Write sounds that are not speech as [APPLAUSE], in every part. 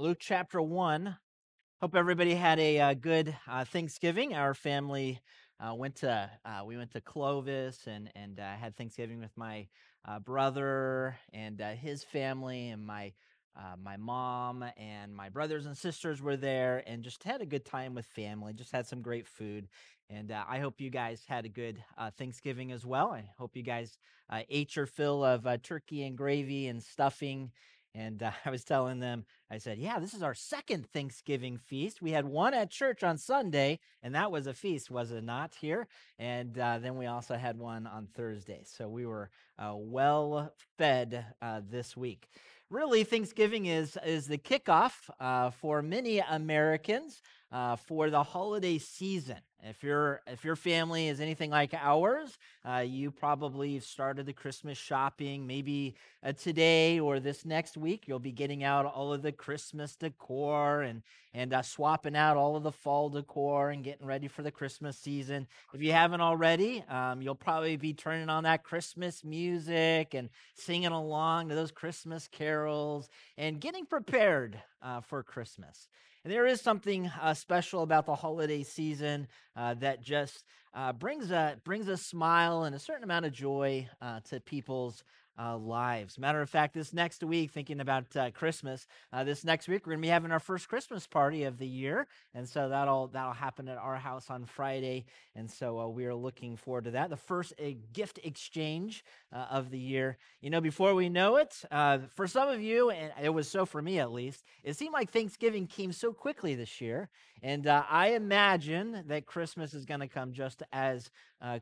Luke chapter 1. Hope everybody had a uh, good uh, Thanksgiving. Our family uh, went to uh, we went to Clovis and and uh, had Thanksgiving with my uh, brother and his family and my my mom and my brothers and sisters were there and just had a good time with family. Just had some great food. And I hope you guys had a good Thanksgiving as well. I hope you guys ate your fill of turkey and gravy and stuffing and uh, [LAUGHS] I was telling them, I said, yeah, this is our second Thanksgiving feast. We had one at church on Sunday, and that was a feast, was it not, here? And uh, then we also had one on Thursday. So we were uh, well fed uh, this week. Really, Thanksgiving is, is the kickoff uh, for many Americans uh, for the holiday season. If your if your family is anything like ours, uh, you probably started the Christmas shopping. Maybe uh, today or this next week, you'll be getting out all of the Christmas decor and and uh, swapping out all of the fall decor and getting ready for the Christmas season. If you haven't already, um, you'll probably be turning on that Christmas music and singing along to those Christmas carols and getting prepared uh, for Christmas. And there is something uh, special about the holiday season uh, that just uh, brings a brings a smile and a certain amount of joy uh, to people's uh, lives. Matter of fact, this next week, thinking about uh, Christmas, uh, this next week we're going to be having our first Christmas party of the year, and so that'll that'll happen at our house on Friday, and so uh, we are looking forward to that. The first uh, gift exchange uh, of the year. You know, before we know it, for some of you, and it was so for me at least, it seemed like Thanksgiving came so quickly this year, and I imagine that Christmas is going to come just as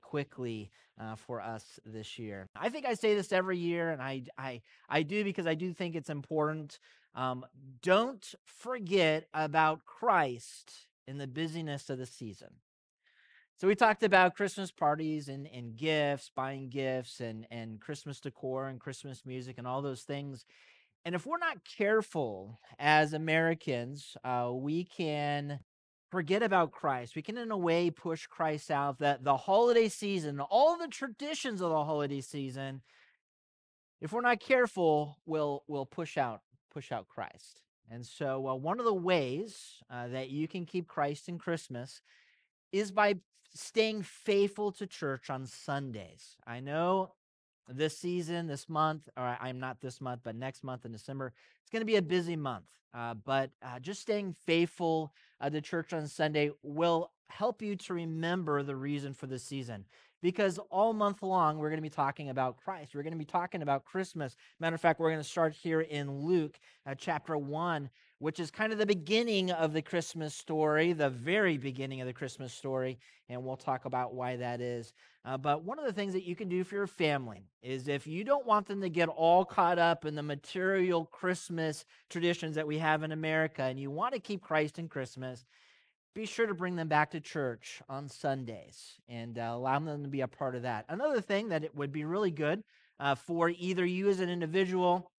quickly uh, for us this year. I think I say this every year, and I, I, I do because I do think it's important. Um, don't forget about Christ in the busyness of the season. So we talked about Christmas parties and, and gifts, buying gifts and, and Christmas decor and Christmas music and all those things. And if we're not careful as Americans, uh, we can forget about Christ. We can, in a way, push Christ out. That the holiday season, all the traditions of the holiday season, if we're not careful, will will push out push out Christ. And so, uh, one of the ways uh, that you can keep Christ in Christmas is by staying faithful to church on Sundays. I know this season, this month, or I'm not this month, but next month in December, it's going to be a busy month. Uh, but uh, just staying faithful uh, to church on Sunday will help you to remember the reason for the season. Because all month long, we're going to be talking about Christ. We're going to be talking about Christmas. Matter of fact, we're going to start here in Luke uh, chapter 1, which is kind of the beginning of the Christmas story, the very beginning of the Christmas story. And we'll talk about why that is. Uh, but one of the things that you can do for your family is if you don't want them to get all caught up in the material Christmas traditions that we have in America and you want to keep Christ in Christmas, be sure to bring them back to church on Sundays and uh, allow them to be a part of that. Another thing that it would be really good uh, for either you as an individual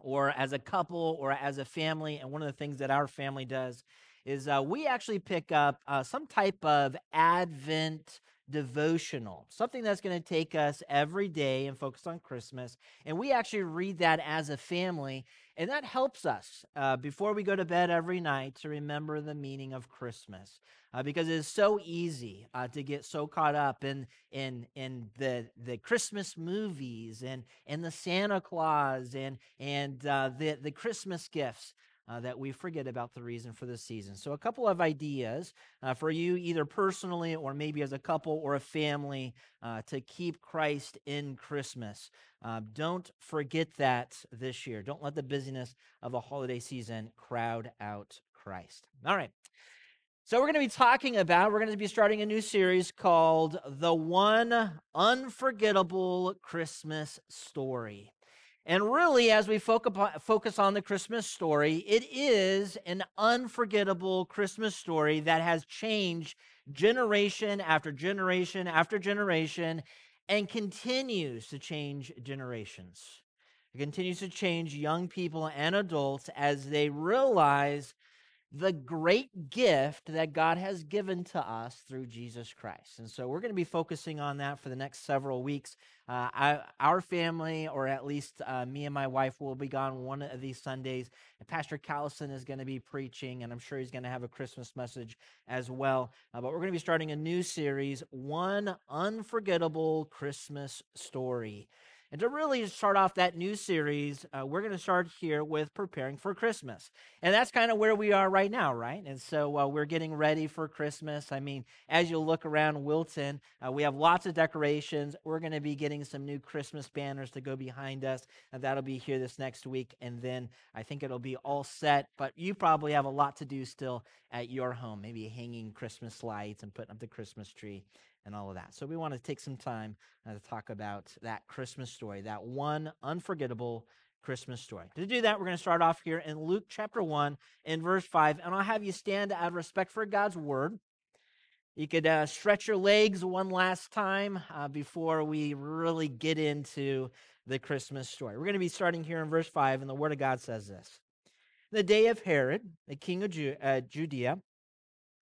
or as a couple or as a family, and one of the things that our family does is uh, we actually pick up uh, some type of Advent devotional, something that's going to take us every day and focus on Christmas. And we actually read that as a family, and that helps us uh, before we go to bed every night to remember the meaning of Christmas. Uh, because it is so easy uh, to get so caught up in in in the the Christmas movies and and the Santa Claus and and uh, the the Christmas gifts uh, that we forget about the reason for the season. So, a couple of ideas uh, for you, either personally or maybe as a couple or a family, uh, to keep Christ in Christmas. Uh, don't forget that this year. Don't let the busyness of the holiday season crowd out Christ. All right. So, we're going to be talking about, we're going to be starting a new series called The One Unforgettable Christmas Story. And really, as we focus on the Christmas story, it is an unforgettable Christmas story that has changed generation after generation after generation and continues to change generations. It continues to change young people and adults as they realize the great gift that God has given to us through Jesus Christ. And so we're going to be focusing on that for the next several weeks. Uh, I, our family, or at least uh, me and my wife, will be gone one of these Sundays. And Pastor Callison is going to be preaching, and I'm sure he's going to have a Christmas message as well. Uh, but we're going to be starting a new series, One Unforgettable Christmas Story. And to really start off that new series, uh, we're going to start here with preparing for Christmas. And that's kind of where we are right now, right? And so uh, we're getting ready for Christmas. I mean, as you look around Wilton, uh, we have lots of decorations. We're going to be getting some new Christmas banners to go behind us. And that'll be here this next week. And then I think it'll be all set. But you probably have a lot to do still at your home, maybe hanging Christmas lights and putting up the Christmas tree and all of that. So we want to take some time uh, to talk about that Christmas story, that one unforgettable Christmas story. To do that, we're going to start off here in Luke chapter 1 in verse 5, and I'll have you stand out of respect for God's word. You could uh, stretch your legs one last time uh, before we really get into the Christmas story. We're going to be starting here in verse 5, and the Word of God says this The day of Herod, the king of Ju- uh, Judea,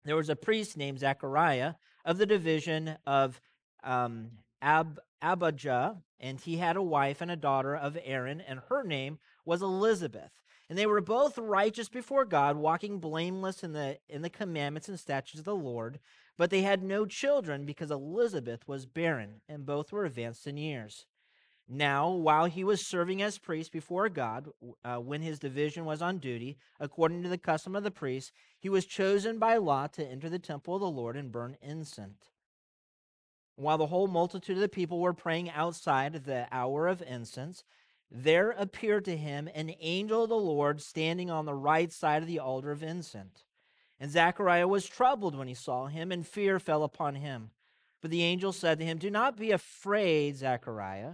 there was a priest named Zechariah of the division of um, Ab- Abijah, and he had a wife and a daughter of Aaron, and her name was Elizabeth. And they were both righteous before God, walking blameless in the in the commandments and statutes of the Lord. But they had no children because Elizabeth was barren, and both were advanced in years. Now, while he was serving as priest before God, uh, when his division was on duty, according to the custom of the priests, he was chosen by lot to enter the temple of the Lord and burn incense. While the whole multitude of the people were praying outside the hour of incense, there appeared to him an angel of the Lord standing on the right side of the altar of incense. And Zechariah was troubled when he saw him, and fear fell upon him. But the angel said to him, Do not be afraid, Zechariah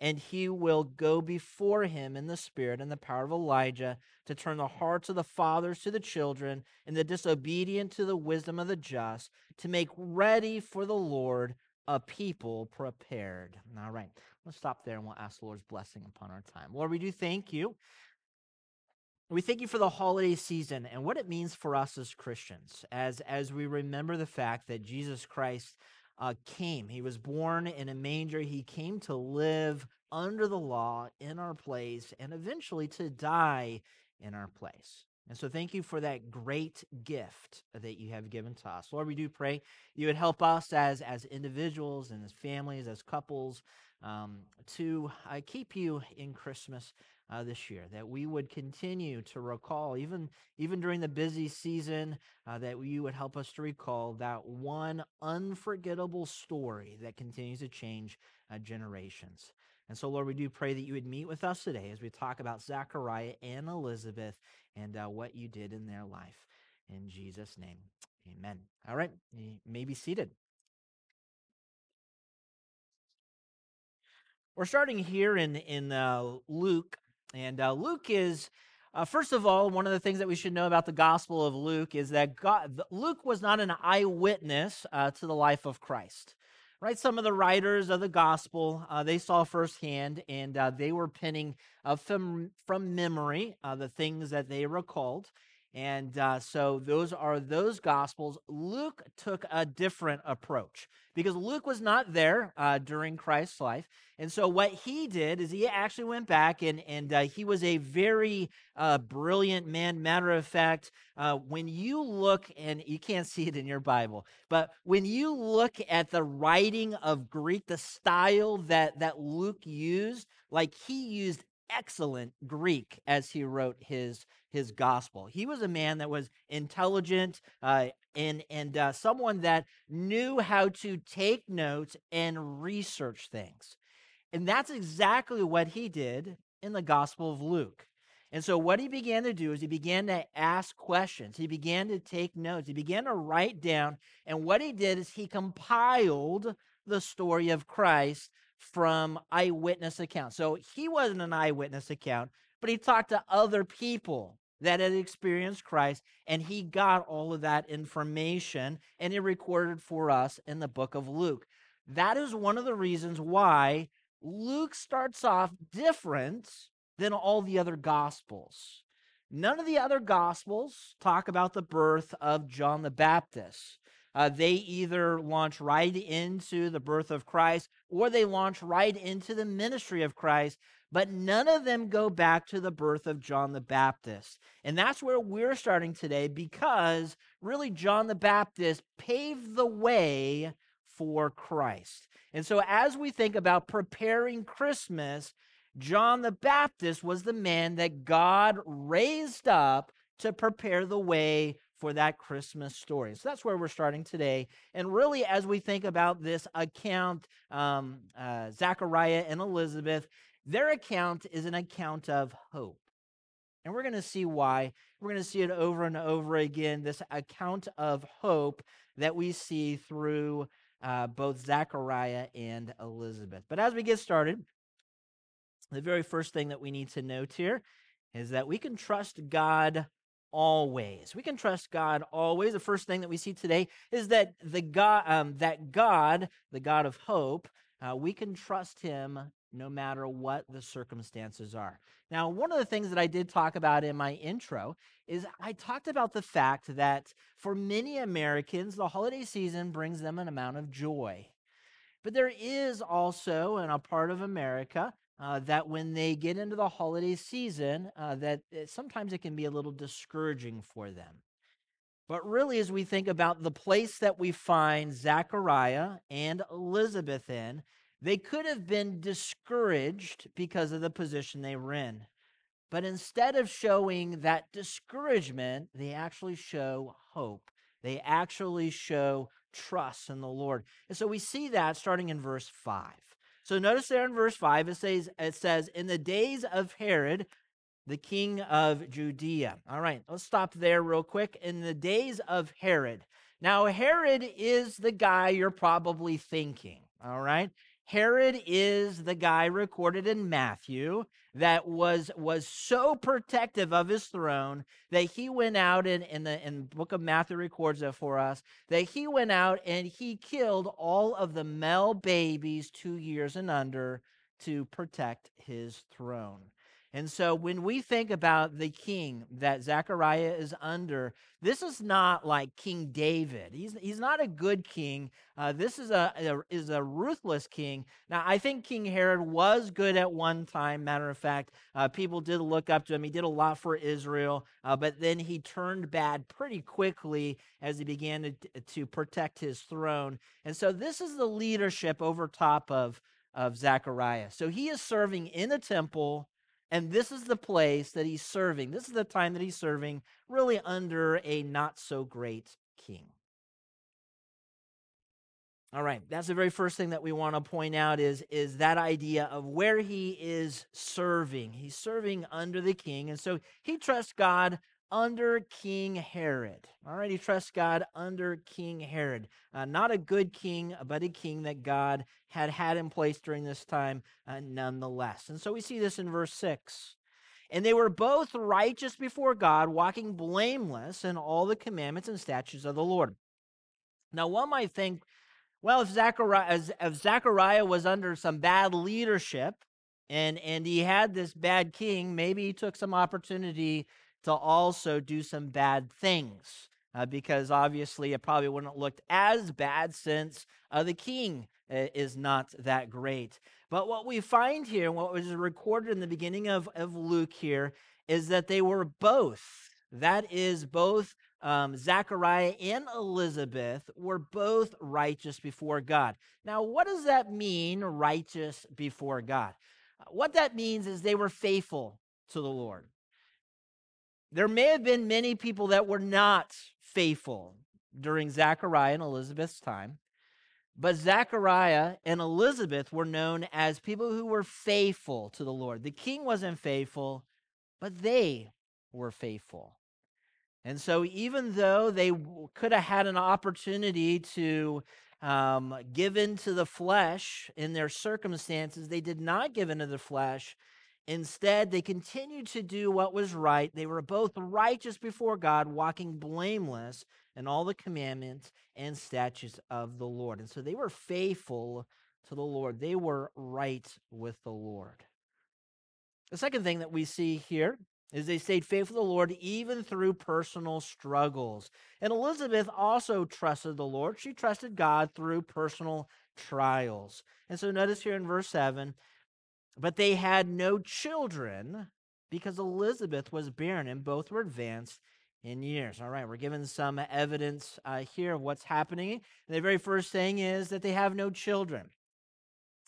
and he will go before him in the spirit and the power of Elijah to turn the hearts of the fathers to the children and the disobedient to the wisdom of the just, to make ready for the Lord a people prepared. All right, let's stop there and we'll ask the Lord's blessing upon our time. Lord, we do thank you. We thank you for the holiday season and what it means for us as Christians, as, as we remember the fact that Jesus Christ uh, came. He was born in a manger. He came to live under the law in our place and eventually to die in our place. And so, thank you for that great gift that you have given to us. Lord, we do pray you would help us as, as individuals and as families, as couples, um, to uh, keep you in Christmas uh, this year, that we would continue to recall, even, even during the busy season, uh, that you would help us to recall that one unforgettable story that continues to change uh, generations. And so, Lord, we do pray that you would meet with us today as we talk about Zachariah and Elizabeth and uh, what you did in their life. In Jesus' name, amen. All right, you may be seated. We're starting here in, in uh, Luke and uh, Luke is, uh, first of all, one of the things that we should know about the Gospel of Luke is that God, Luke was not an eyewitness uh, to the life of Christ. Right, some of the writers of the gospel uh, they saw firsthand, and uh, they were penning uh, from from memory the things that they recalled. And uh, so those are those gospels. Luke took a different approach because Luke was not there uh, during Christ's life. And so what he did is he actually went back and, and uh, he was a very uh, brilliant man. Matter of fact, uh, when you look, and you can't see it in your Bible, but when you look at the writing of Greek, the style that, that Luke used, like he used excellent Greek as he wrote his his gospel. He was a man that was intelligent uh, and and uh, someone that knew how to take notes and research things, and that's exactly what he did in the Gospel of Luke. And so, what he began to do is he began to ask questions. He began to take notes. He began to write down. And what he did is he compiled the story of Christ from eyewitness accounts. So, he wasn't an eyewitness account, but he talked to other people that had experienced Christ, and he got all of that information and he recorded for us in the book of Luke. That is one of the reasons why Luke starts off different than all the other gospels. None of the other gospels talk about the birth of John the Baptist. Uh, they either launch right into the birth of Christ or they launch right into the ministry of Christ, but none of them go back to the birth of John the Baptist. And that's where we're starting today because really John the Baptist paved the way for Christ. And so as we think about preparing Christmas, John the Baptist was the man that God raised up to prepare the way for that Christmas story. So that's where we're starting today. And really, as we think about this account, um, uh, Zachariah and Elizabeth, their account is an account of hope. And we're going to see why. We're going to see it over and over again this account of hope that we see through uh, both Zachariah and Elizabeth. But as we get started, the very first thing that we need to note here is that we can trust God always. We can trust God always. The first thing that we see today is that the God, um, that God, the God of hope, uh, we can trust Him no matter what the circumstances are. Now, one of the things that I did talk about in my intro is I talked about the fact that for many Americans, the holiday season brings them an amount of joy. But there is also, in a part of America, uh, that when they get into the holiday season, uh, that it, sometimes it can be a little discouraging for them. But really, as we think about the place that we find Zachariah and Elizabeth in, they could have been discouraged because of the position they were in. But instead of showing that discouragement, they actually show hope. They actually show trust in the Lord. And so we see that starting in verse 5. So notice there in verse 5, it says, it says, In the days of Herod, the king of Judea. All right, let's stop there real quick. In the days of Herod. Now, Herod is the guy you're probably thinking. All right. Herod is the guy recorded in Matthew that was was so protective of his throne that he went out in, in the in book of Matthew records it for us that he went out and he killed all of the male babies two years and under to protect his throne. And so when we think about the king that Zechariah is under, this is not like King David. He's, he's not a good king. Uh, this is a, a, is a ruthless king. Now, I think King Herod was good at one time. Matter of fact, uh, people did look up to him. He did a lot for Israel, uh, but then he turned bad pretty quickly as he began to, to protect his throne. And so this is the leadership over top of, of Zechariah. So he is serving in the temple and this is the place that he's serving. This is the time that he's serving, really under a not so great king. All right, that's the very first thing that we want to point out is, is that idea of where he is serving. He's serving under the king, and so he trusts God under King Herod. All right, he trusts God under King Herod. Uh, not a good king, but a king that God had had in place during this time uh, nonetheless. And so we see this in verse 6. And they were both righteous before God, walking blameless in all the commandments and statutes of the Lord. Now, one might think, well, if Zechariah, if Zechariah was under some bad leadership and, and he had this bad king, maybe he took some opportunity to also do some bad things. Uh, because obviously it probably wouldn't have looked as bad since uh, the king uh, is not that great. But what we find here, what was recorded in the beginning of, of Luke here, is that they were both. That is, both um, Zachariah and Elizabeth were both righteous before God. Now, what does that mean, righteous before God? What that means is they were faithful to the Lord. There may have been many people that were not faithful during Zachariah and Elizabeth's time, but Zachariah and Elizabeth were known as people who were faithful to the Lord. The king wasn't faithful, but they were faithful. And so, even though they could have had an opportunity to um, give into the flesh in their circumstances, they did not give into the flesh. Instead, they continued to do what was right. They were both righteous before God, walking blameless in all the commandments and statutes of the Lord. And so they were faithful to the Lord, they were right with the Lord. The second thing that we see here is they stayed faithful to the Lord even through personal struggles. And Elizabeth also trusted the Lord. She trusted God through personal trials. And so notice here in verse 7 but they had no children because Elizabeth was barren and both were advanced in years. All right, we're given some evidence uh, here of what's happening. And the very first thing is that they have no children.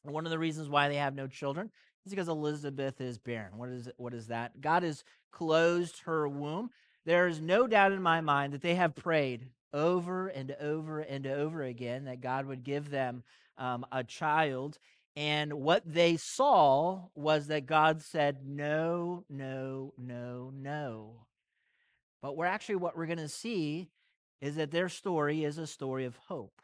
one of the reasons why they have no children is because Elizabeth is barren. What is what is that? God has closed her womb. There is no doubt in my mind that they have prayed over and over and over again that God would give them um, a child. And what they saw was that God said, no, no, no, no. But we're actually, what we're going to see is that their story is a story of hope.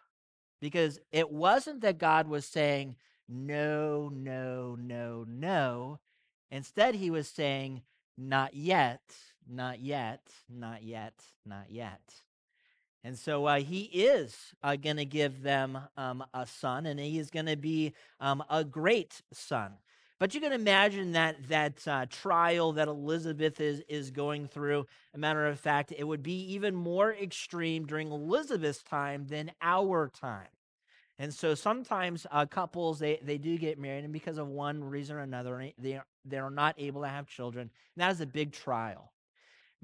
Because it wasn't that God was saying, no, no, no, no. Instead, he was saying, not yet, not yet, not yet, not yet. And so uh, he is uh, going to give them um, a son, and he is going to be um, a great son. But you can imagine that that uh, trial that Elizabeth is is going through. A matter of fact, it would be even more extreme during Elizabeth's time than our time. And so sometimes uh, couples they, they do get married, and because of one reason or another, they they are not able to have children. And that is a big trial.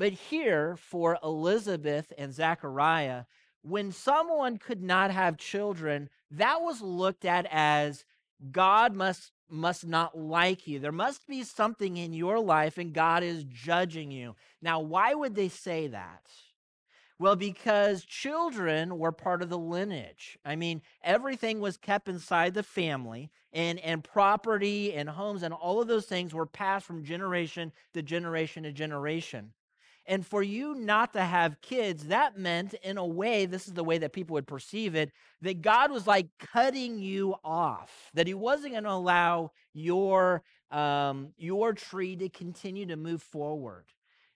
But here for Elizabeth and Zechariah, when someone could not have children, that was looked at as God must must not like you. There must be something in your life, and God is judging you. Now, why would they say that? Well, because children were part of the lineage. I mean, everything was kept inside the family, and, and property and homes and all of those things were passed from generation to generation to generation. And for you not to have kids, that meant, in a way, this is the way that people would perceive it, that God was like cutting you off, that He wasn't going to allow your, um, your tree to continue to move forward.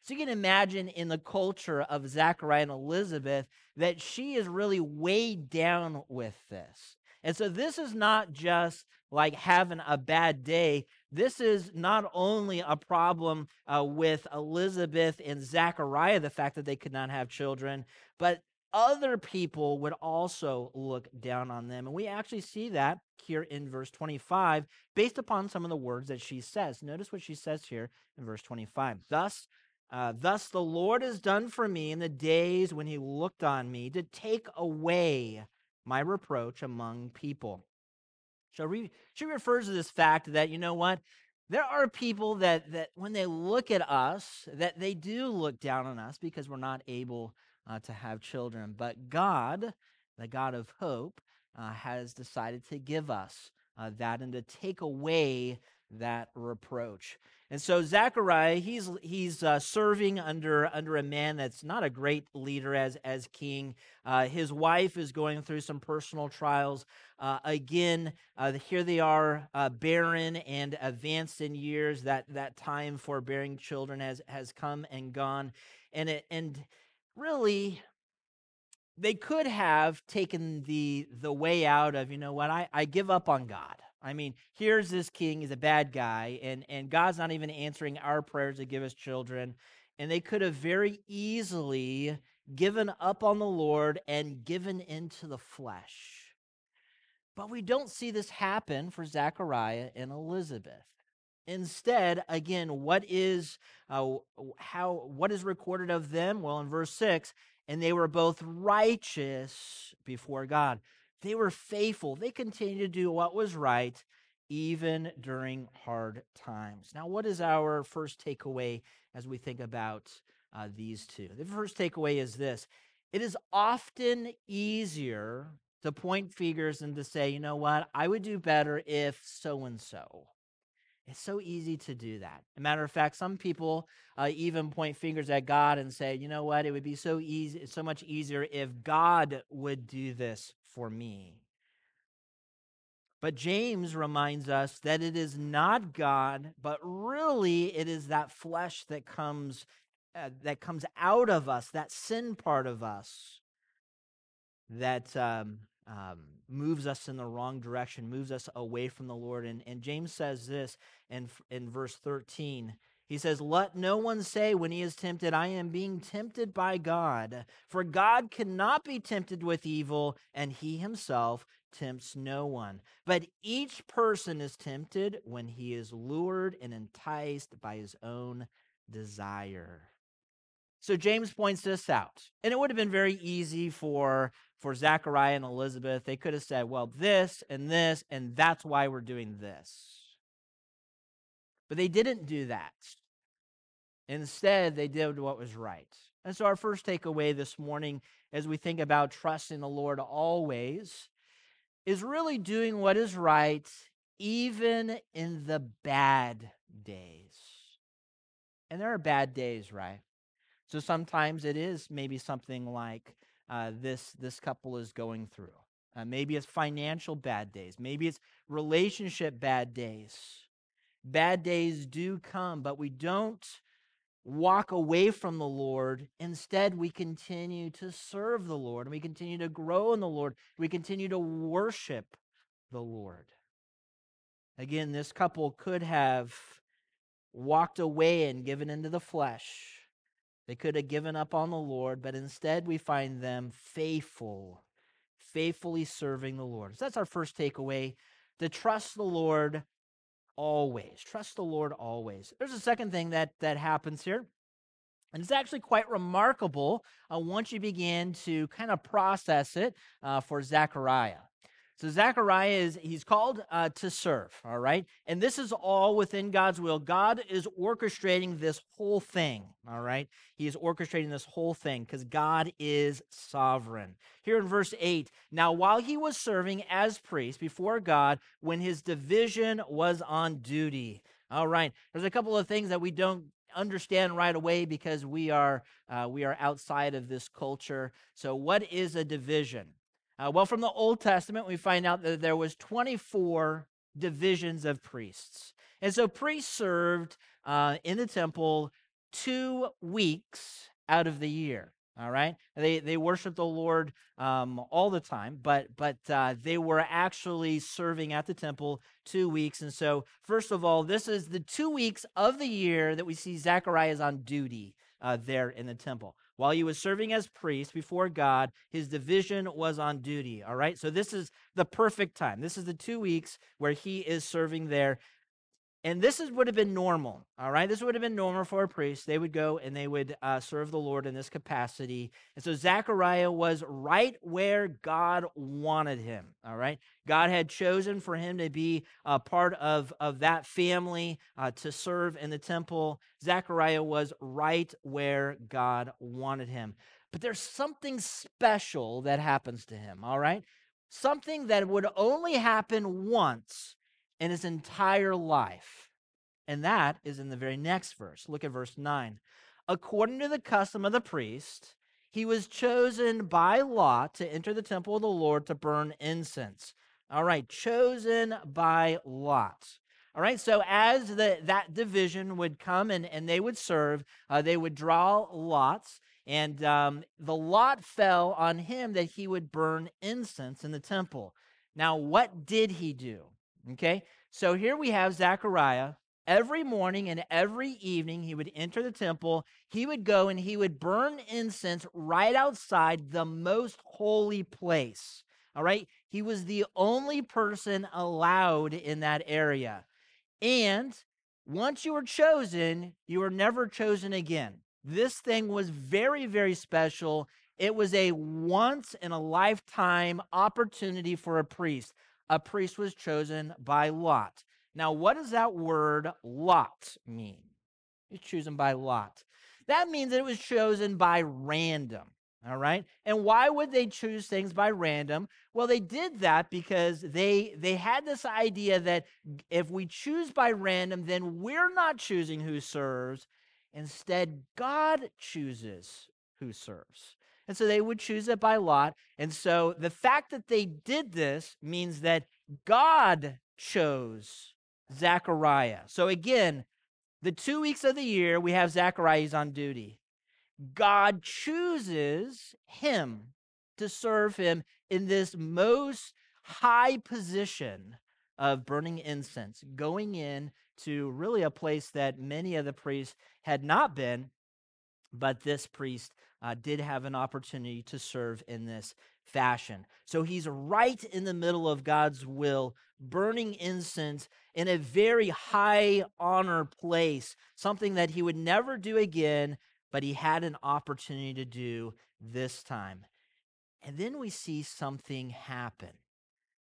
So you can imagine in the culture of Zachariah and Elizabeth that she is really weighed down with this. And so this is not just like having a bad day. This is not only a problem uh, with Elizabeth and Zachariah, the fact that they could not have children, but other people would also look down on them. And we actually see that here in verse 25 based upon some of the words that she says. Notice what she says here in verse 25. Thus, uh, Thus the Lord has done for me in the days when he looked on me to take away my reproach among people. So re- she refers to this fact that, you know what? There are people that, that when they look at us, that they do look down on us because we're not able uh, to have children. But God, the God of hope, uh, has decided to give us uh, that and to take away that reproach. And so Zechariah, he's he's uh, serving under under a man that's not a great leader as as king. Uh, his wife is going through some personal trials. Uh, again, uh, here they are, uh, barren and advanced in years. That that time for bearing children has has come and gone, and it and really they could have taken the the way out of you know what I, I give up on god I mean, here's this king, he's a bad guy, and, and God's not even answering our prayers to give us children. And they could have very easily given up on the Lord and given into the flesh. But we don't see this happen for Zechariah and Elizabeth. Instead, again, what is uh, how what is recorded of them? Well, in verse six, and they were both righteous before God. They were faithful. They continued to do what was right even during hard times. Now, what is our first takeaway as we think about uh, these two? The first takeaway is this it is often easier to point fingers and to say, you know what, I would do better if so and so. It's so easy to do that. As a matter of fact, some people uh, even point fingers at God and say, you know what, it would be so easy, so much easier if God would do this for me. But James reminds us that it is not God, but really it is that flesh that comes uh, that comes out of us, that sin part of us, that um, um, moves us in the wrong direction, moves us away from the Lord. And, and James says this in, in verse 13. He says, Let no one say when he is tempted, I am being tempted by God. For God cannot be tempted with evil, and he himself tempts no one. But each person is tempted when he is lured and enticed by his own desire. So James points this out. And it would have been very easy for, for Zachariah and Elizabeth. They could have said, well, this and this, and that's why we're doing this. But they didn't do that. Instead, they did what was right. And so, our first takeaway this morning, as we think about trusting the Lord always, is really doing what is right, even in the bad days. And there are bad days, right? So sometimes it is maybe something like uh, this this couple is going through. Uh, maybe it's financial bad days. Maybe it's relationship bad days. Bad days do come, but we don't walk away from the Lord. Instead, we continue to serve the Lord and we continue to grow in the Lord. We continue to worship the Lord. Again, this couple could have walked away and given into the flesh they could have given up on the Lord, but instead we find them faithful, faithfully serving the Lord. So that's our first takeaway to trust the Lord always. Trust the Lord always. There's a second thing that, that happens here. And it's actually quite remarkable uh, once you begin to kind of process it uh, for Zechariah. So Zechariah is he's called uh, to serve, all right? And this is all within God's will. God is orchestrating this whole thing, all right? He is orchestrating this whole thing because God is sovereign. Here in verse 8, now while he was serving as priest before God when his division was on duty. All right. There's a couple of things that we don't understand right away because we are uh, we are outside of this culture. So what is a division? Uh, well, from the Old Testament, we find out that there was 24 divisions of priests. And so priests served uh, in the temple two weeks out of the year. All right, they they worship the Lord um, all the time, but but uh, they were actually serving at the temple two weeks. And so, first of all, this is the two weeks of the year that we see Zechariah is on duty uh, there in the temple. While he was serving as priest before God, his division was on duty. All right. So this is the perfect time. This is the two weeks where he is serving there. And this is, would have been normal, all right? This would have been normal for a priest. They would go and they would uh, serve the Lord in this capacity. And so Zechariah was right where God wanted him, all right? God had chosen for him to be a part of, of that family uh, to serve in the temple. Zechariah was right where God wanted him. But there's something special that happens to him, all right? Something that would only happen once in his entire life. And that is in the very next verse. Look at verse 9. According to the custom of the priest, he was chosen by lot to enter the temple of the Lord to burn incense. All right, chosen by lot. All right, so as the, that division would come and, and they would serve, uh, they would draw lots, and um, the lot fell on him that he would burn incense in the temple. Now, what did he do? Okay, so here we have Zechariah. Every morning and every evening, he would enter the temple. He would go and he would burn incense right outside the most holy place. All right, he was the only person allowed in that area. And once you were chosen, you were never chosen again. This thing was very, very special. It was a once in a lifetime opportunity for a priest a priest was chosen by lot. Now, what does that word lot mean? It's chosen by lot. That means that it was chosen by random. All right. And why would they choose things by random? Well, they did that because they they had this idea that if we choose by random, then we're not choosing who serves. Instead, God chooses who serves. And so they would choose it by lot. And so the fact that they did this means that God chose Zechariah. So again, the two weeks of the year, we have Zechariah on duty. God chooses him to serve him in this most high position of burning incense, going in to really a place that many of the priests had not been, but this priest uh, did have an opportunity to serve in this fashion. So he's right in the middle of God's will, burning incense in a very high honor place, something that he would never do again, but he had an opportunity to do this time. And then we see something happen.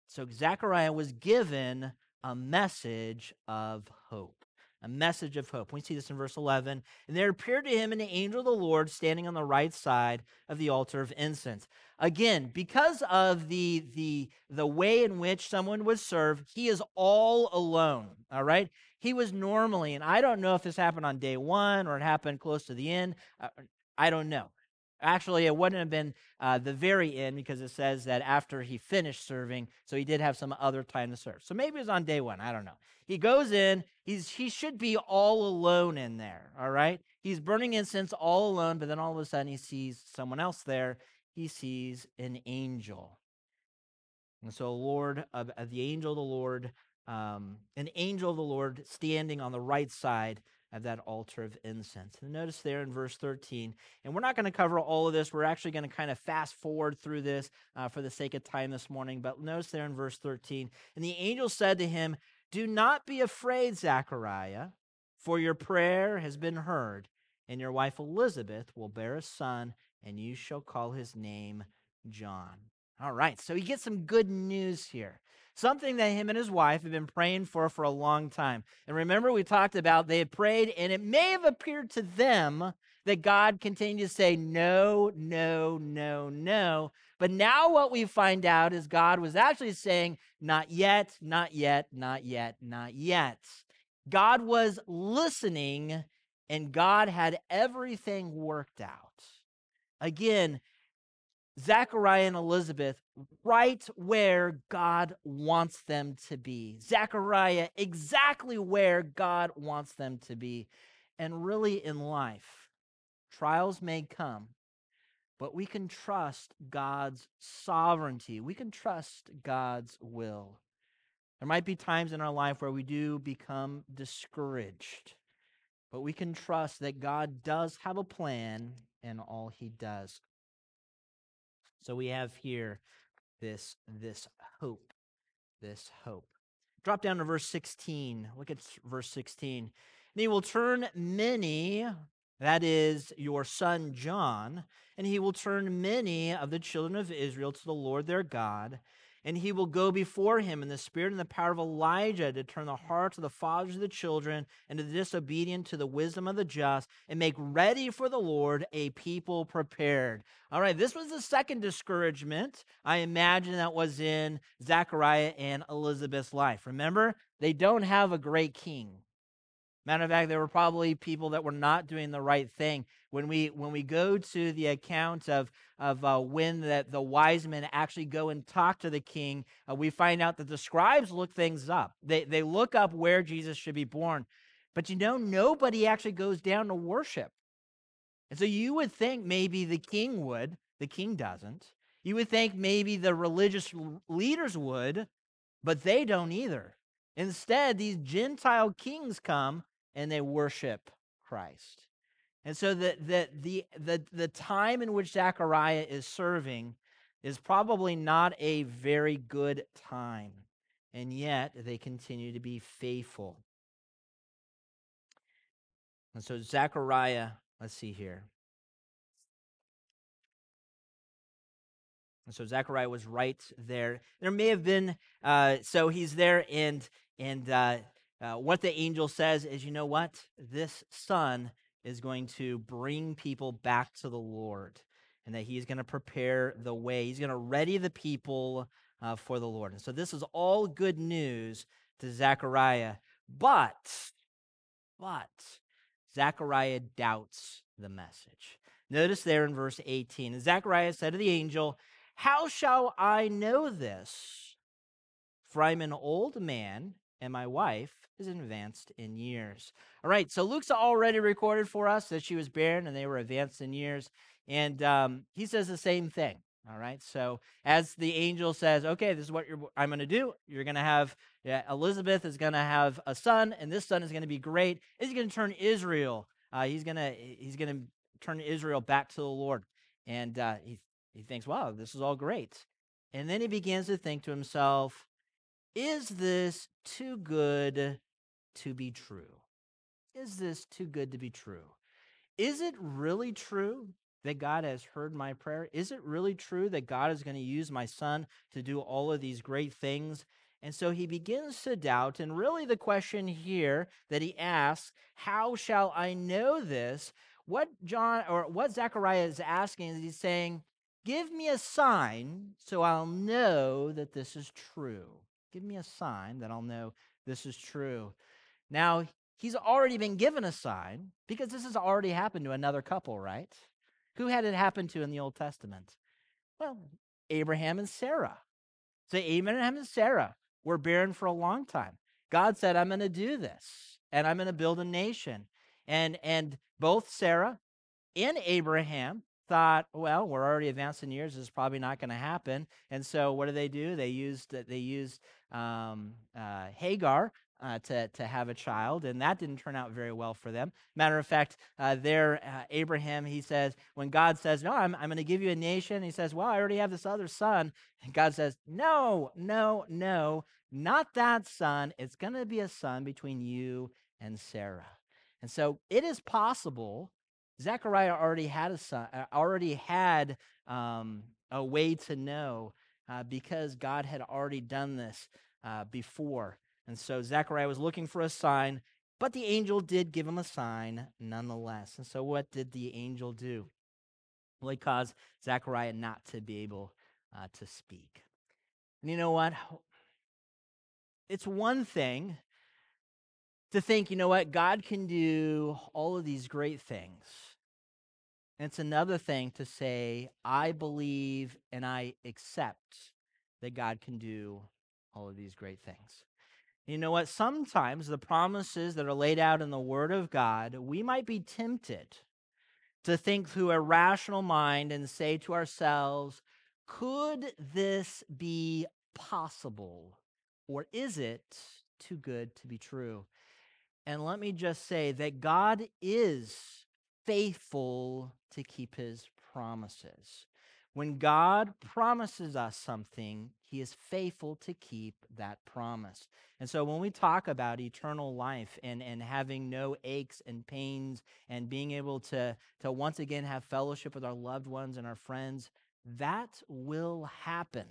So Zechariah was given a message of hope a message of hope. We see this in verse 11. And there appeared to him an angel of the Lord standing on the right side of the altar of incense. Again, because of the, the, the way in which someone would serve, he is all alone. All right? He was normally, and I don't know if this happened on day one or it happened close to the end. Uh, I don't know. Actually, it wouldn't have been uh, the very end because it says that after he finished serving, so he did have some other time to serve. So maybe it was on day one. I don't know. He goes in. He's he should be all alone in there. All right. He's burning incense all alone, but then all of a sudden he sees someone else there. He sees an angel. And so, Lord, uh, the angel of the Lord, um, an angel of the Lord standing on the right side of that altar of incense. And notice there in verse 13, and we're not going to cover all of this. We're actually going to kind of fast forward through this uh, for the sake of time this morning. But notice there in verse 13, and the angel said to him, Do not be afraid, Zechariah, for your prayer has been heard, and your wife Elizabeth will bear a son, and you shall call his name John. All right, so he gets some good news here something that him and his wife have been praying for for a long time. And remember, we talked about they had prayed, and it may have appeared to them that God continued to say, No, no, no, no. But now what we find out is God was actually saying, Not yet, not yet, not yet, not yet. God was listening, and God had everything worked out. Again, Zachariah and Elizabeth right where God wants them to be. Zechariah exactly where God wants them to be. And really, in life, trials may come, but we can trust God's sovereignty. We can trust God's will. There might be times in our life where we do become discouraged, but we can trust that God does have a plan in all he does. So we have here this, this hope, this hope. Drop down to verse 16. Look at verse 16. And he will turn many, that is your son John, and he will turn many of the children of Israel to the Lord their God and he will go before him in the spirit and the power of Elijah to turn the hearts of the fathers of the children and to the disobedient to the wisdom of the just and make ready for the Lord a people prepared. All right, this was the second discouragement. I imagine that was in Zechariah and Elizabeth's life. Remember, they don't have a great king. Matter of fact, there were probably people that were not doing the right thing. When we when we go to the account of of uh, when that the wise men actually go and talk to the king, uh, we find out that the scribes look things up. They they look up where Jesus should be born, but you know nobody actually goes down to worship. And so you would think maybe the king would. The king doesn't. You would think maybe the religious leaders would, but they don't either. Instead, these Gentile kings come and they worship Christ. And so the, the, the, the, the time in which Zechariah is serving is probably not a very good time. And yet they continue to be faithful. And so Zechariah, let's see here. And so Zechariah was right there. There may have been, uh, so he's there, and and uh, uh, what the angel says is, you know what? This son is going to bring people back to the Lord. and that he's going to prepare the way. He's going to ready the people uh, for the Lord. And so this is all good news to Zechariah. But, but, Zechariah doubts the message. Notice there in verse 18, and Zechariah said to the angel, How shall I know this? For I'm an old man, and my wife is advanced in years. All right, so Luke's already recorded for us that she was barren and they were advanced in years. And um, he says the same thing. All right. So as the angel says, okay, this is what I'm going to do. You're going to have yeah, Elizabeth is going to have a son, and this son is going to be great. He's going to turn Israel. Uh, he's going to he's going to turn Israel back to the Lord. And uh, he he thinks, wow, this is all great. And then he begins to think to himself, is this too good to be true? Is this too good to be true? Is it really true that God has heard my prayer? Is it really true that God is going to use my son to do all of these great things? And so he begins to doubt. And really, the question here that he asks, How shall I know this? What John or what Zechariah is asking is he's saying, Give me a sign so I'll know that this is true. Give me a sign that I'll know this is true. Now, he's already been given a sign because this has already happened to another couple, right? Who had it happen to in the Old Testament? Well, Abraham and Sarah. So Abraham and Sarah were barren for a long time. God said, I'm going to do this and I'm going to build a nation. And, and both Sarah and Abraham thought, well, we're already advanced in years. This is probably not going to happen. And so what do they do? They used, they used um, uh, Hagar uh, to, to have a child, and that didn't turn out very well for them. Matter of fact, uh, there, uh, Abraham, he says, when God says, No, I'm, I'm going to give you a nation, he says, Well, I already have this other son. And God says, No, no, no, not that son. It's going to be a son between you and Sarah. And so it is possible. Zechariah already had a son, uh, already had um, a way to know uh, because God had already done this uh, before. And so Zechariah was looking for a sign, but the angel did give him a sign nonetheless. And so what did the angel do? Well, he caused Zechariah not to be able uh, to speak. And you know what? It's one thing to think, you know what, God can do all of these great things. And it's another thing to say, I believe and I accept that God can do all of these great things. You know what? Sometimes the promises that are laid out in the Word of God, we might be tempted to think through a rational mind and say to ourselves, could this be possible? Or is it too good to be true? And let me just say that God is faithful to keep his promises. When God promises us something, he is faithful to keep that promise. And so when we talk about eternal life and, and having no aches and pains and being able to, to once again have fellowship with our loved ones and our friends, that will happen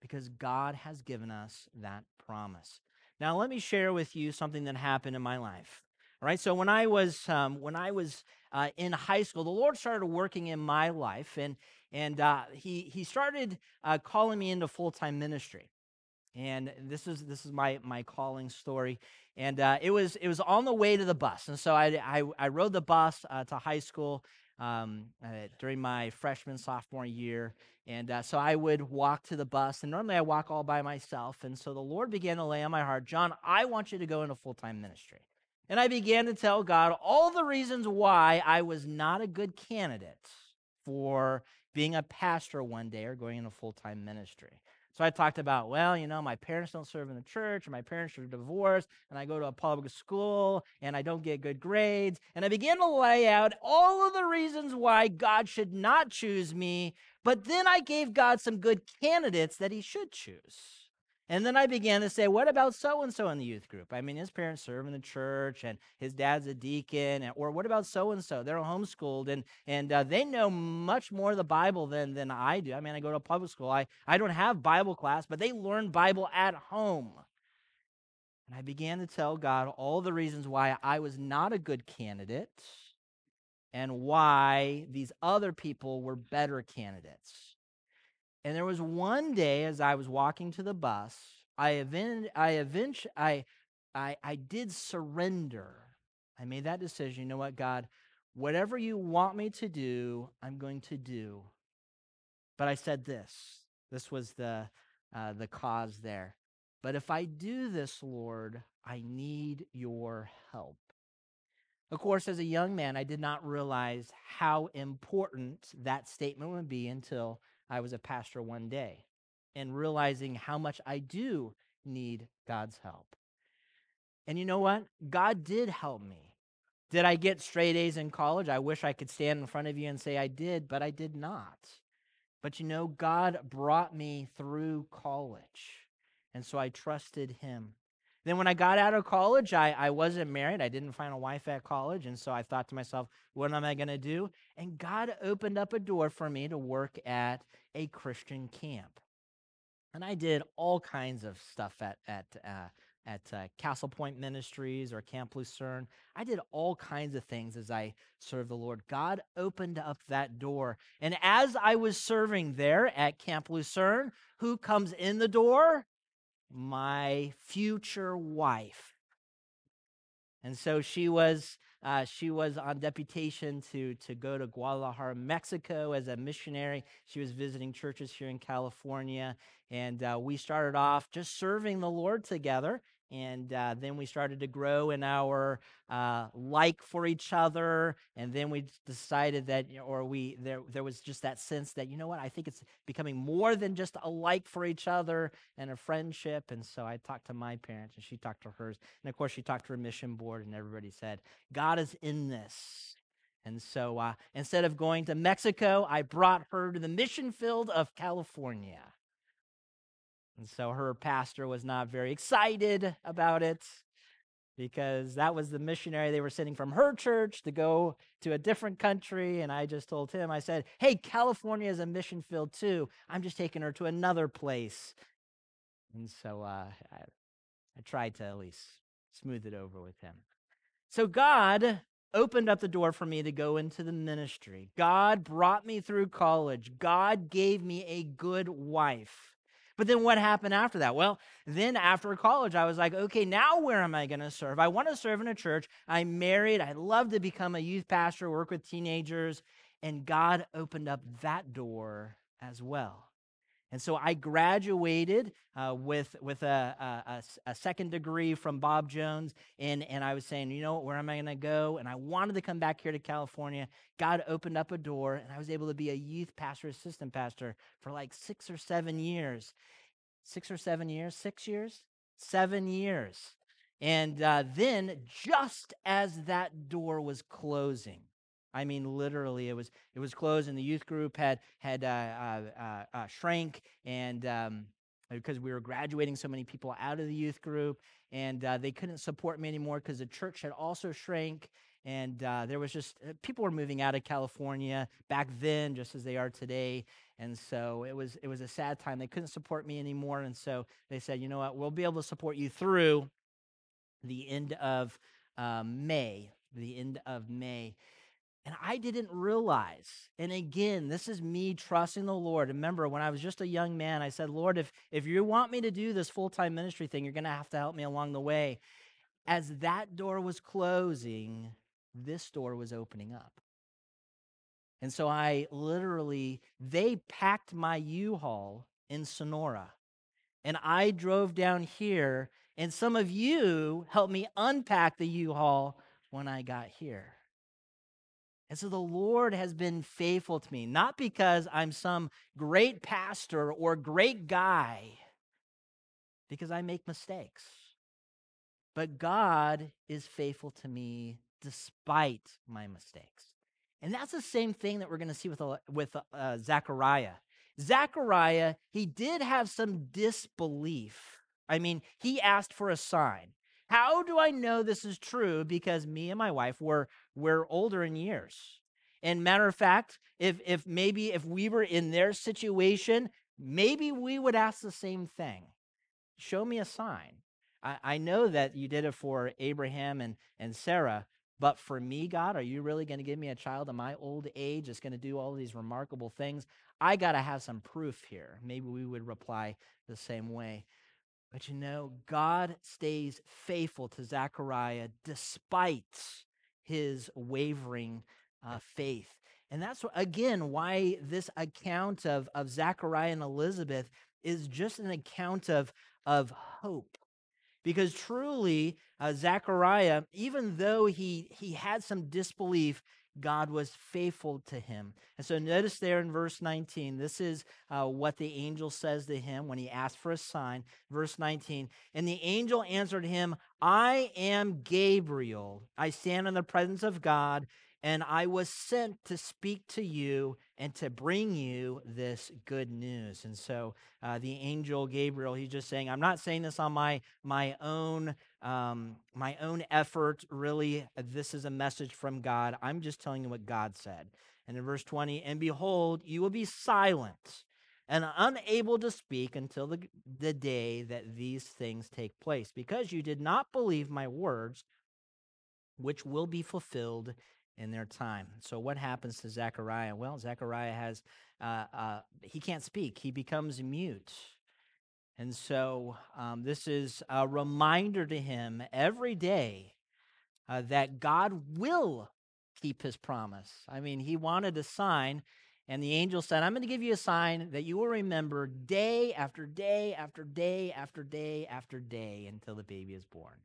because God has given us that promise. Now, let me share with you something that happened in my life. All right, so when I was um, when I was uh, in high school, the Lord started working in my life, and and uh, he he started uh, calling me into full time ministry. And this is this is my my calling story, and uh, it was it was on the way to the bus, and so I I, I rode the bus uh, to high school um, uh, during my freshman sophomore year, and so I would walk to the bus, and normally I walk all by myself, and so the Lord began to lay on my heart, John, I want you to go into full time ministry. And I began to tell God all the reasons why I was not a good candidate for being a pastor one day or going into full time ministry. So I talked about, well, you know, my parents don't serve in the church, or my parents are divorced, and I go to a public school, and I don't get good grades. And I began to lay out all of the reasons why God should not choose me, but then I gave God some good candidates that he should choose. And then I began to say, what about so and so in the youth group? I mean, his parents serve in the church and his dad's a deacon. Or what about so and so? They're homeschooled and, and uh, they know much more of the Bible than, than I do. I mean, I go to public school. I, I don't have Bible class, but they learn Bible at home. And I began to tell God all the reasons why I was not a good candidate. and why these other people were better candidates. And there was one day as I was walking to the bus, I event, I eventually, I, I, I did surrender. I made that decision. You know what, God? Whatever you want me to do, I'm going to do. But I said this. This was the uh, the cause there. But if I do this, Lord, I need your help. Of course, as a young man, I did not realize how important that statement would be until I was a pastor one day and realizing how much I do need God's help. And you know what? God did help me. Did I get straight A's in college? I wish I could stand in front of you and say I did, but I did not. But you know, God brought me through college. And so I trusted him. Then, when I got out of college, I, I wasn't married. I didn't find a wife at college. And so I thought to myself, what am I going to do? And God opened up a door for me to work at a Christian camp. And I did all kinds of stuff at, at uh, at uh, Castle Point Ministries or Camp Lucerne. I did all kinds of things as I served the Lord. God opened up that door. And as I was serving there at Camp Lucerne, who comes in the door? My future wife. And so she was uh, she was on deputation to to go to Guadalajara, Mexico, as a missionary. She was visiting churches here in California, and uh, we started off just serving the Lord together and uh, then we started to grow in our uh, like for each other and then we decided that or we there there was just that sense that you know what? I think it's becoming more than just a like for each other and a friendship. And so i talked to my parents and she talked to hers and of course she talked to her mission board and everybody said god is in this. And so uh, instead of going to mexico i brought her to the mission field of california and so her pastor was not very excited about it because that was the missionary they were sending from her church to go to a different country. And I just told him, I said, Hey, California is a mission field too. I'm just taking her to another place. And so uh, I, I tried to at least smooth it over with him. So God opened up the door for me to go into the ministry. God brought me through college. God gave me a good wife. But then what happened after that? Well, then after college, I was like, okay, now where am I going to serve? I want to serve in a church. I'm married. I'd love to become a youth pastor, work with teenagers. And God opened up that door as well. And so I graduated uh, with, with a, a, a, second degree from Bob Jones. And, and I was saying, you know, where am I going to go? And I wanted to come back here to California. God opened up a door, and I was able to be a youth pastor, assistant pastor for like six or seven years. Six or seven years? Six years? Seven years. And uh, then, just as that door was closing, I mean, literally, it was it was closed, and the youth group had had uh, uh, uh, uh shrank, and um, because we were graduating so many people out of the youth group, and uh, they couldn't support me anymore because the church had also shrank, and uh, there was just people were moving out of California back then, just as they are today, and so it was it was a sad time. They couldn't support me anymore, and so they said, you know what, we'll be able to support you through the end of May, the end of May. And I didn't realize. And again, this is me trusting the Lord. Remember, when I was just a young man, I said, Lord, if, if you want me to do this full time ministry thing, you're going to have to help me along the way. As that door was closing, this door was opening up. And so I literally, they packed my U Haul in Sonora. And I drove down here, and some of you helped me unpack the U Haul when I got here. And so the Lord has been faithful to me, not because I'm some great pastor or great guy, because I make mistakes. But God is faithful to me despite my mistakes. And that's the same thing that we're going to see with, with uh, Zechariah. Zechariah, he did have some disbelief. I mean, he asked for a sign. How do I know this is true? Because me and my wife were we're older in years. And matter of fact, if if maybe if we were in their situation, maybe we would ask the same thing. Show me a sign. I, I know that you did it for Abraham and, and Sarah, But for me, God, are you really going to give me a child in my old age that's going to do all these remarkable things? I got to have some proof here. Maybe we would reply the same way. But you know, God stays faithful to Zechariah despite his wavering uh, faith. And that's, again, why this account of, of Zechariah and Elizabeth is just an account of, of hope. Because truly, uh, Zechariah, even though he, he had some disbelief, God was faithful to him. And so notice there in verse 19, this is uh, what the angel says to him when he asked for a sign. Verse 19, and the angel answered him, I am Gabriel. I stand in the presence of God, and I was sent to speak to you and to bring you this good news. And so uh, the angel Gabriel, he's just saying, I'm not saying this on my my own um, my own effort. Really, this is a message from God. I'm just telling you what God said. And in verse 20, and behold, you will be silent and unable to speak until the, the day that these things take place, because you did not believe my words, which will be fulfilled in their time. So, what happens to Zechariah? Well, Zechariah has, uh, uh, he can't speak, he becomes mute. And so, um, this is a reminder to him every day uh, that God will keep his promise. I mean, he wanted a sign, and the angel said, I'm going to give you a sign that you will remember day after day after day after day after day until the baby is born.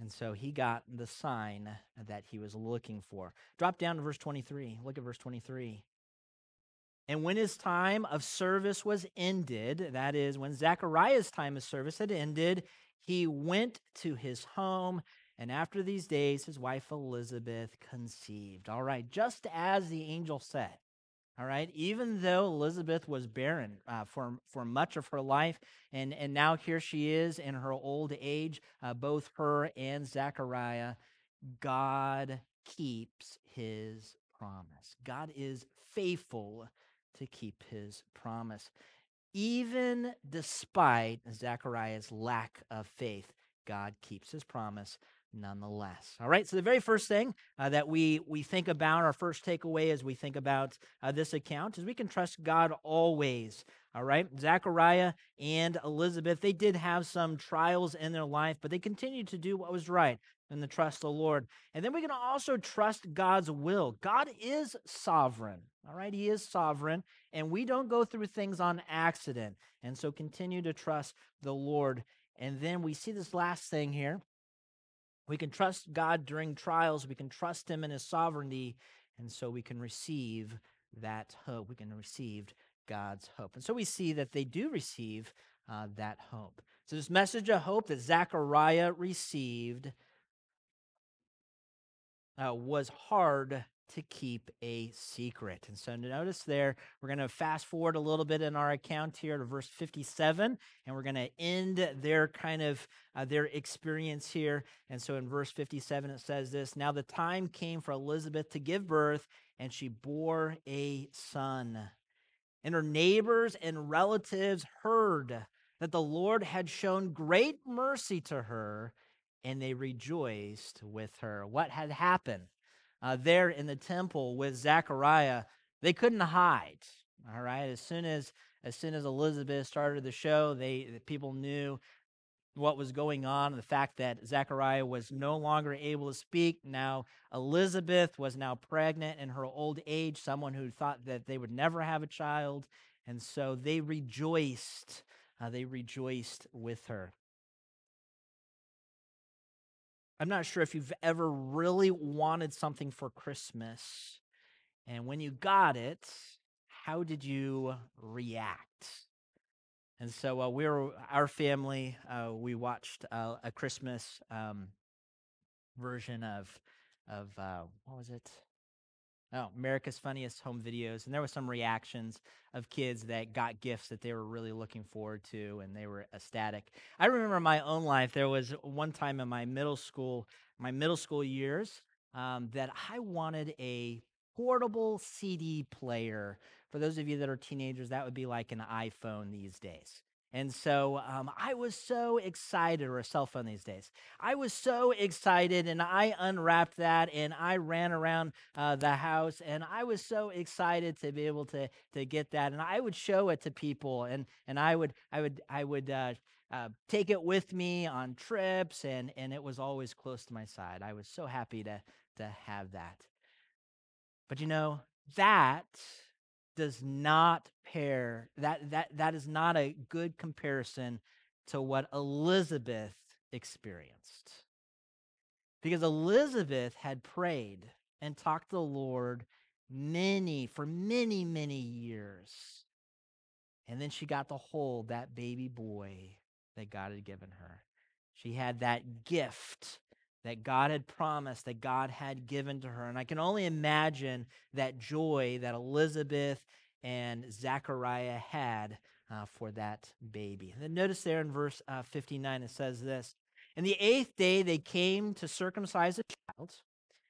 And so he got the sign that he was looking for. Drop down to verse 23. Look at verse 23. And when his time of service was ended, that is, when Zechariah's time of service had ended, he went to his home. And after these days, his wife Elizabeth conceived. All right, just as the angel said. All right, even though Elizabeth was barren uh, for, for much of her life, and, and now here she is in her old age, uh, both her and Zechariah, God keeps his promise. God is faithful to keep his promise. Even despite Zechariah's lack of faith, God keeps his promise nonetheless. All right, so the very first thing uh, that we, we think about, our first takeaway as we think about uh, this account, is we can trust God always. All right, Zechariah and Elizabeth, they did have some trials in their life, but they continued to do what was right and the trust the Lord. And then we can also trust God's will. God is sovereign. All right, He is sovereign, and we don't go through things on accident. And so continue to trust the Lord. And then we see this last thing here we can trust God during trials. We can trust Him in His sovereignty. And so we can receive that hope. We can receive God's hope. And so we see that they do receive uh, that hope. So, this message of hope that Zechariah received uh, was hard to keep a secret. And so notice there, we're going to fast forward a little bit in our account here to verse 57, and we're going to end their kind of uh, their experience here. And so in verse 57, it says this Now the time came for Elizabeth to give birth, and she bore a son. And her neighbors and relatives heard that the Lord had shown great mercy to her, and they rejoiced with her. What had happened? Uh, there in the temple with Zechariah, they couldn't hide. All right, as soon as as soon as Elizabeth started the show, they the people knew what was going on. The fact that Zechariah was no longer able to speak. Now Elizabeth was now pregnant in her old age, someone who thought that they would never have a child, and so they rejoiced. Uh, they rejoiced with her. I'm not sure if you've ever really wanted something for Christmas. And when you got it, how did you react? And so uh, we were, our family, uh, we watched uh, a Christmas um, version of, of uh, what was it? Oh, America's Funniest Home Videos. And there was some reactions of kids that got gifts that they were really looking forward to and they were ecstatic. I remember my own life. There was one time in my middle school, my middle school years, um, that I wanted a portable CD player. For those of you that are teenagers, that would be like an iPhone these days. And so um, I was so excited, or a cell phone these days. I was so excited, and I unwrapped that, and I ran around uh, the house, and I was so excited to be able to to get that, and I would show it to people, and and I would I would I would uh, uh, take it with me on trips, and and it was always close to my side. I was so happy to to have that. But you know that does not pair that that that is not a good comparison to what Elizabeth experienced. Because Elizabeth had prayed and talked to the Lord many for many many years. And then she got to hold that baby boy that God had given her. She had that gift that God had promised, that God had given to her. And I can only imagine that joy that Elizabeth and Zechariah had uh, for that baby. And then notice there in verse uh, 59, it says this In the eighth day, they came to circumcise the child,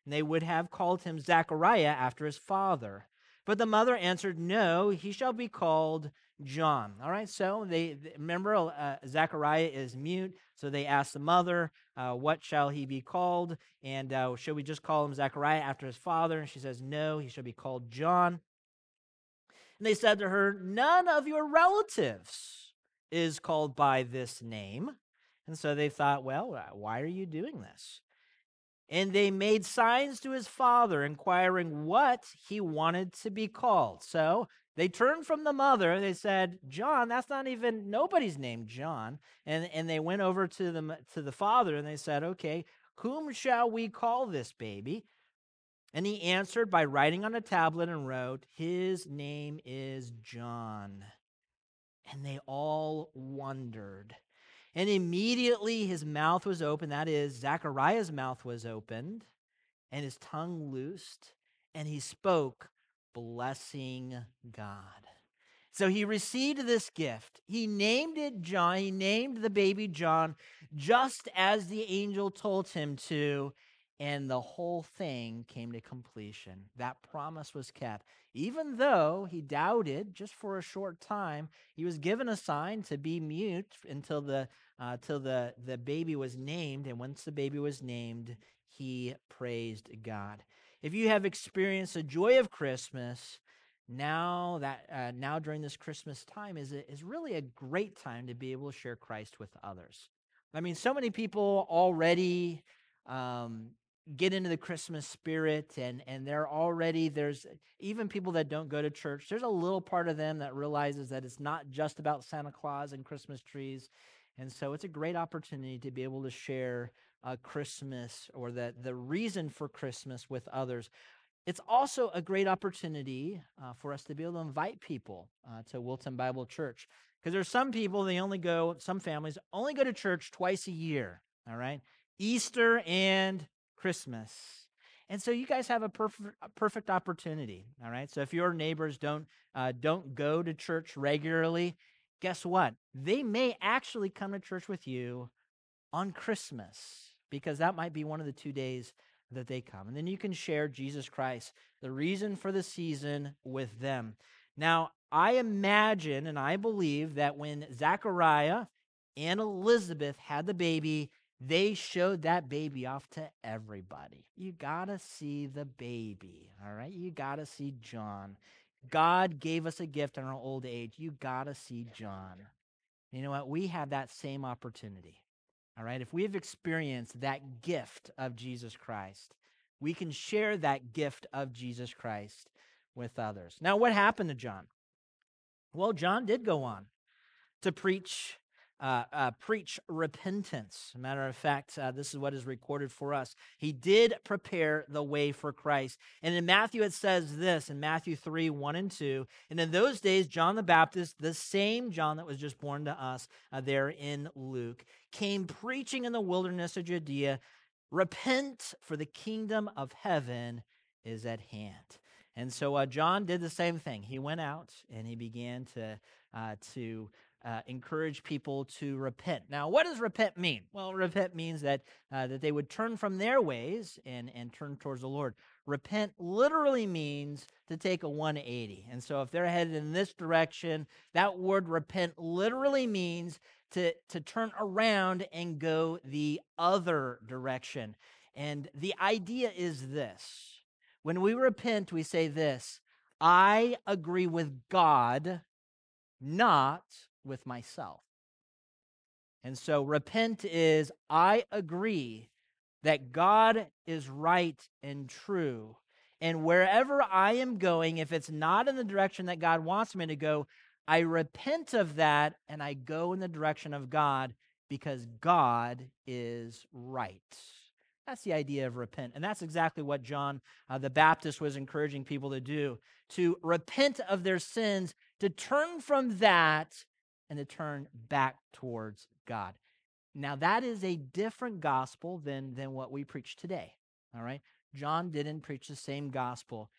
and they would have called him Zechariah after his father. But the mother answered, No, he shall be called John. All right, so they, remember uh, Zechariah is mute, so they asked the mother, uh, What shall he be called? And uh, should we just call him Zechariah after his father? And she says, No, he shall be called John. And they said to her, None of your relatives is called by this name. And so they thought, Well, why are you doing this? And they made signs to his father, inquiring what he wanted to be called. So they turned from the mother. They said, John, that's not even nobody's name, John. And, and they went over to the, to the father and they said, Okay, whom shall we call this baby? And he answered by writing on a tablet and wrote, His name is John. And they all wondered. And immediately his mouth was open, that is, Zechariah's mouth was opened, and his tongue loosed, and he spoke, blessing God. So he received this gift. He named it John. He named the baby John just as the angel told him to. And the whole thing came to completion. That promise was kept. Even though he doubted just for a short time, he was given a sign to be mute until the uh, till the, the baby was named. And once the baby was named, he praised God. If you have experienced the joy of Christmas, now that uh, now during this Christmas time is a, is really a great time to be able to share Christ with others. I mean, so many people already um, get into the Christmas spirit and and they're already there's even people that don't go to church there's a little part of them that realizes that it's not just about Santa Claus and Christmas trees and so it's a great opportunity to be able to share uh, Christmas or that the reason for Christmas with others. It's also a great opportunity uh, for us to be able to invite people uh, to Wilton Bible Church because there's some people they only go some families only go to church twice a year all right? Easter and Christmas. And so you guys have a perfect, perfect opportunity. All right. So if your neighbors don't uh, don't go to church regularly, guess what? They may actually come to church with you on Christmas because that might be one of the two days that they come. And then you can share Jesus Christ, the reason for the season, with them. Now, I imagine and I believe that when Zechariah and Elizabeth had the baby, they showed that baby off to everybody. You got to see the baby, all right? You got to see John. God gave us a gift in our old age. You got to see John. You know what? We have that same opportunity. All right? If we have experienced that gift of Jesus Christ, we can share that gift of Jesus Christ with others. Now, what happened to John? Well, John did go on to preach uh, uh, preach repentance. matter of fact, uh, this is what is recorded for us. He did prepare the way for Christ. And in Matthew, it says this in Matthew 3 1 and 2. And in those days, John the Baptist, the same John that was just born to us uh, there in Luke, came preaching in the wilderness of Judea Repent, for the kingdom of heaven is at hand. And so uh, John did the same thing. He went out and he began to uh, to uh, encourage people to repent. Now, what does repent mean? Well, repent means that uh, that they would turn from their ways and and turn towards the Lord. repent literally means to take a 180. And so if they're headed in this direction, that word repent literally means to, to turn around and go the other direction. And the idea is this when we repent, we say this I agree with God, not with myself. And so repent is I agree that God is right and true. And wherever I am going, if it's not in the direction that God wants me to go, I repent of that and I go in the direction of God because God is right. That's the idea of repent. And that's exactly what John uh, the Baptist was encouraging people to do to repent of their sins, to turn from that, and to turn back towards God. Now, that is a different gospel than, than what we preach today. All right? John didn't preach the same gospel.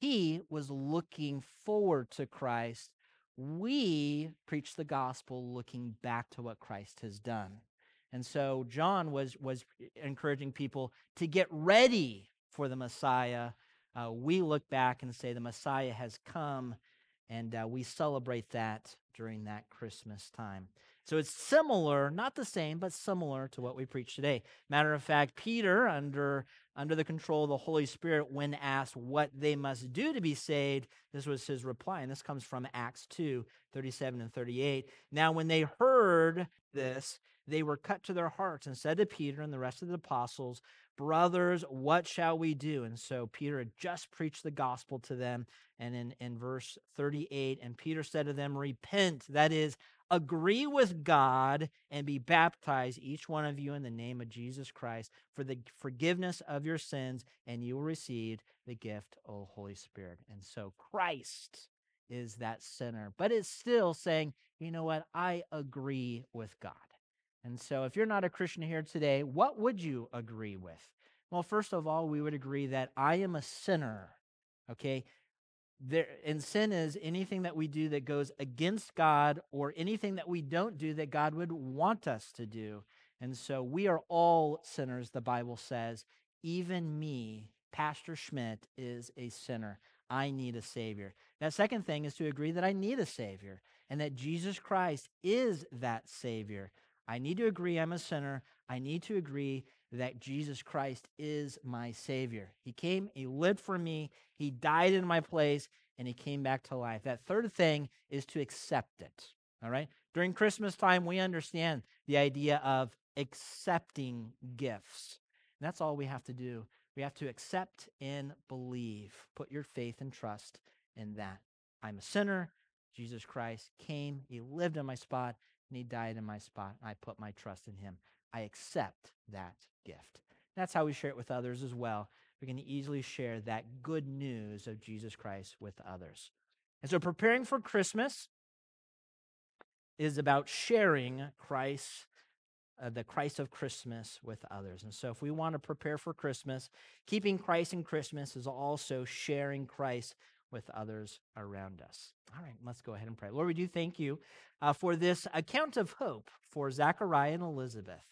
He was looking forward to Christ. We preach the gospel looking back to what Christ has done. And so John was, was encouraging people to get ready for the Messiah. Uh, we look back and say the Messiah has come, and uh, we celebrate that during that Christmas time. So it's similar, not the same, but similar to what we preach today. Matter of fact, Peter, under, under the control of the Holy Spirit, when asked what they must do to be saved, this was his reply. And this comes from Acts 2 37 and 38. Now, when they heard this, they were cut to their hearts and said to Peter and the rest of the apostles, Brothers, what shall we do? And so Peter had just preached the gospel to them. And in, in verse 38, and Peter said to them, Repent, that is, agree with God and be baptized, each one of you, in the name of Jesus Christ for the forgiveness of your sins, and you will receive the gift of Holy Spirit. And so Christ is that sinner, but it's still saying, you know what? I agree with God. And so, if you're not a Christian here today, what would you agree with? Well, first of all, we would agree that I am a sinner. Okay? There, and sin is anything that we do that goes against God or anything that we don't do that God would want us to do. And so we are all sinners, the Bible says. Even me, Pastor Schmidt, is a sinner. I need a Savior. That second thing is to agree that I need a Savior and that Jesus Christ is that Savior. I need to agree I'm a sinner. I need to agree that Jesus Christ is my Savior. He came, He lived for me, He died in my place, and He came back to life. That third thing is to accept it. All right? During Christmas time, we understand the idea of accepting gifts. And that's all we have to do. We have to accept and believe. Put your faith and trust in that. I'm a sinner. Jesus Christ came, He lived in my spot, and he died in my spot. and I put my trust in him. I accept that gift. That's how we share it with others as well. We can easily share that good news of Jesus Christ with others. And so preparing for Christmas is about sharing Christ, uh, the Christ of Christmas with others. And so if we want to prepare for Christmas, keeping Christ in Christmas is also sharing Christ with others around us. All right, let's go ahead and pray. Lord, we do thank you uh, for this account of hope for Zechariah and Elizabeth.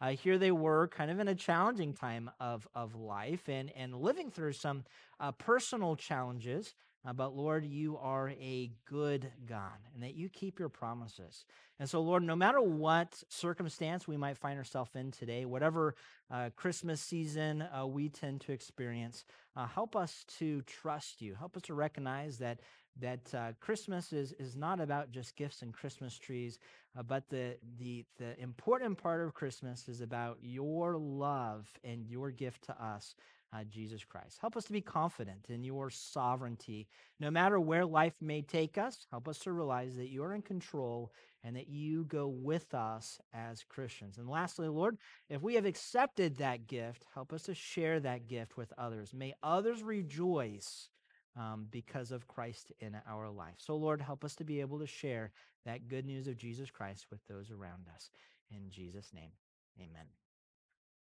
Uh, here they were, kind of in a challenging time of, of life and, and living through some uh, personal challenges. Uh, but Lord, you are a good God and that you keep your promises. And so, Lord, no matter what circumstance we might find ourselves in today, whatever uh, Christmas season uh, we tend to experience, uh, help us to trust you. Help us to recognize that that uh, Christmas is, is not about just gifts and Christmas trees, uh, but the, the, the important part of Christmas is about your love and your gift to us, uh, Jesus Christ. Help us to be confident in your sovereignty. No matter where life may take us, help us to realize that you're in control and that you go with us as Christians. And lastly, Lord, if we have accepted that gift, help us to share that gift with others. May others rejoice um, because of Christ in our life. So, Lord, help us to be able to share that good news of Jesus Christ with those around us. In Jesus' name, amen.